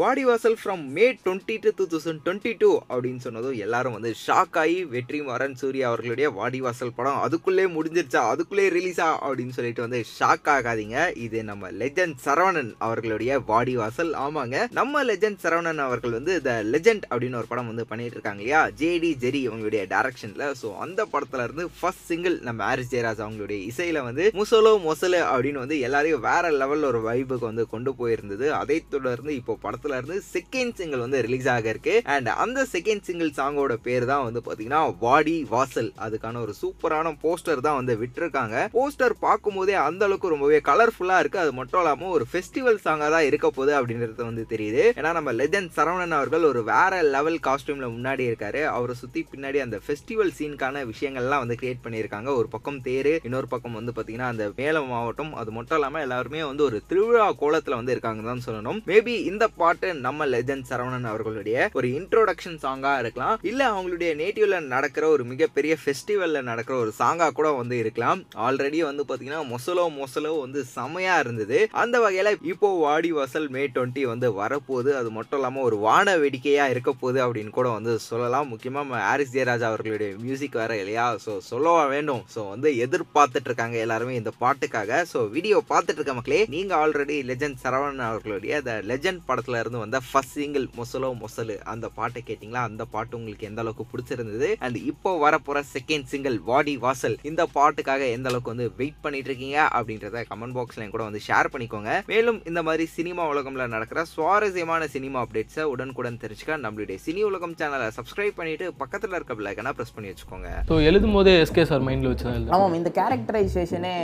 Vaadivaasal from May twenty two two thousand twenty two அப்படின்னு சொன்னதும் எல்லாரும் வந்து ஷாக் ஆகி வெற்றிமாறன் சூர்யா அவர்களுடைய வாடி வாசல் படம் அதுக்குள்ளே முடிஞ்சிருச்சா அதுக்குள்ளே ரிலீஸா அப்படின்னு சொல்லிட்டு வந்து ஷாக் ஆகாதீங்க. இது நம்ம லெஜண்ட் சரவணன் அவர்களுடைய வாடி வாசல். ஆமாங்க நம்ம லெஜண்ட் சரவணன் அவர்கள் வந்து த லெஜண்ட் அப்படின்னு ஒரு படம் வந்து பண்ணிட்டு இருக்காங்க இல்லையா? ஜேடி ஜெரி அவங்களுடைய டைரக்ஷன்ல ஸோ அந்த படத்துல இருந்து ஃபர்ஸ்ட் சிங்கிள் நம்ம ஹாரிஸ் ஜெயராஜ் அவங்களுடைய இசையில வந்து முசலோ மொசலு அப்படின்னு வந்து எல்லாரையும் வேற லெவல்ல ஒரு வைபுக்கு வந்து கொண்டு போயிருந்தது. அதை தொடர்ந்து இப்போ படத்துல இருந்து செகண்ட் சிங்கிள் வந்து ரிலீஸ் ஆக இருக்கு அண்ட் அந்த செகண்ட் சிங்கிள் சாங்கோட பேர் தான் வந்து பாத்தீங்கன்னா வாடி வாசல். அதுக்கான ஒரு சூப்பரான போஸ்டர் தான் வந்து விட்டுருக்காங்க. போஸ்டர் பார்க்கும்போதே அந்த அளவுக்கு ரொம்பவே கலர்ஃபுல்லா இருக்கு. அது மட்டும் இல்லாம ஒரு ஃபெஸ்டிவல் சாங்கா தான் இருக்க போகுது அப்படின்றது வந்து தெரியுது. ஏன்னா நம்ம லெஜண்ட் சரவணன் அவர்கள் ஒரு வேற லெவல் காஸ்டியூம்ல முன்னாடி இருக்காரு. அவரை சுத்தி பின்னாடி அந்த ஃபெஸ்டிவல் சீனுக்கான விஷயங்கள்லாம் வந்து கிரியேட் பண்ணியிருக்காங்க. ஒரு பக்கம் தேரு இன்னொரு பக்கம் வந்து பாத்தீங்கன்னா அந்த மேலம் மாவட்டம். அது மட்டும் இல்லாம எல்லாருமே வந்து ஒரு திருவிழா கோலத்துல வந்து இருக்காங்க தான் சொல்லணும். மேபி இந்த பாட்டு நம்ம லெஜண்ட் சரவணன் அவர்களுடைய ஒரு இன்ட்ரோடக்ஷன் சாங்கா இருக்கலாம். இல்ல அவங்களுடைய நேட்டிவ்ல நடக்கிற ஒரு மிகப்பெரிய ஃபெஸ்டிவல்ல நடக்கிற ஒரு சாங்கா கூட வந்து இருக்கலாம். ஆல்ரெடி வந்து பாத்தீங்கன்னா மொசலோ மொசலோ வந்து செமையா இருந்தது. அந்த வகையில இப்போ வாடி வாசல் மே டுவெண்ட்டி வந்து வரப்போகுது. அது மட்டும் இல்லாம ஒரு வான வேடிக்கையா இருக்க போகுது அப்படின்னு கூட வந்து சொல்லலாம். முக்கியமா நம்ம ஹாரிஸ் ஜெயராஜ் அவர்களுடைய மியூசிக் வேற இல்லையா? ஸோ சொல்லவா வேண்டும். ஸோ வந்து எதிர்பார்த்துட்டு இருக்காங்க எல்லாருமே இந்த பாட்டுக்காக. ஸோ வீடியோ பார்த்துட்டு இருக்க மக்களே நீங்க ஆல்ரெடி லெஜண்ட் சரவணன் அவர்களுடைய த லெஜண்ட் படத்துல இருந்து வந்த ஃபர்ஸ்ட் சிங்கிள் மொசலோ மொசலு. அந்த பாட்டை கேட்டிங்களா? அந்த பாட்டு உங்களுக்கு எந்த அளவுக்கு பிடிச்சிருந்தது? அண்ட் இப்போ வரப்போற செகண்ட் சிங்கிள் வாடி வாசல். இந்த பாட்டுக்காக எந்த அளவுக்கு வந்து வெயிட் பண்ணிட்டு இருக்கீங்க அப்படின்றத கமெண்ட் பாக்ஸ்ல கூட வந்து ஷேர் பண்ணிக்கோங்க. மேலும் இந்த மாதிரி சினிமா உலகம்ல நடக்கிற சுவாரஸ்யமான சினிமா அப்டேட்ஸை உடனுக்குடன் தெரிஞ்சுக்க நம்மளுடைய சினி உலகம் சேனலை சப்ஸ்கிரைப் பண்ணிட்டு பக்கத்துல இருக்க பிள்ளைக்கனா ப்ரெஸ் பண்ணி வச்சுக்கோங்க. ஸோ எழுதும் போதே எஸ்கே சார் மைண்டில் வச்சு ஆமாம் இந்த கேரக்டரைசேஷனே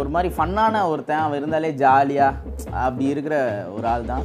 ஒரு மாதிரி ஃபன்னான ஒருத்தன் அவன் இருந்தாலே ஜாலியாக அப்படி இருக்கிற ஒரு ஆள் தான்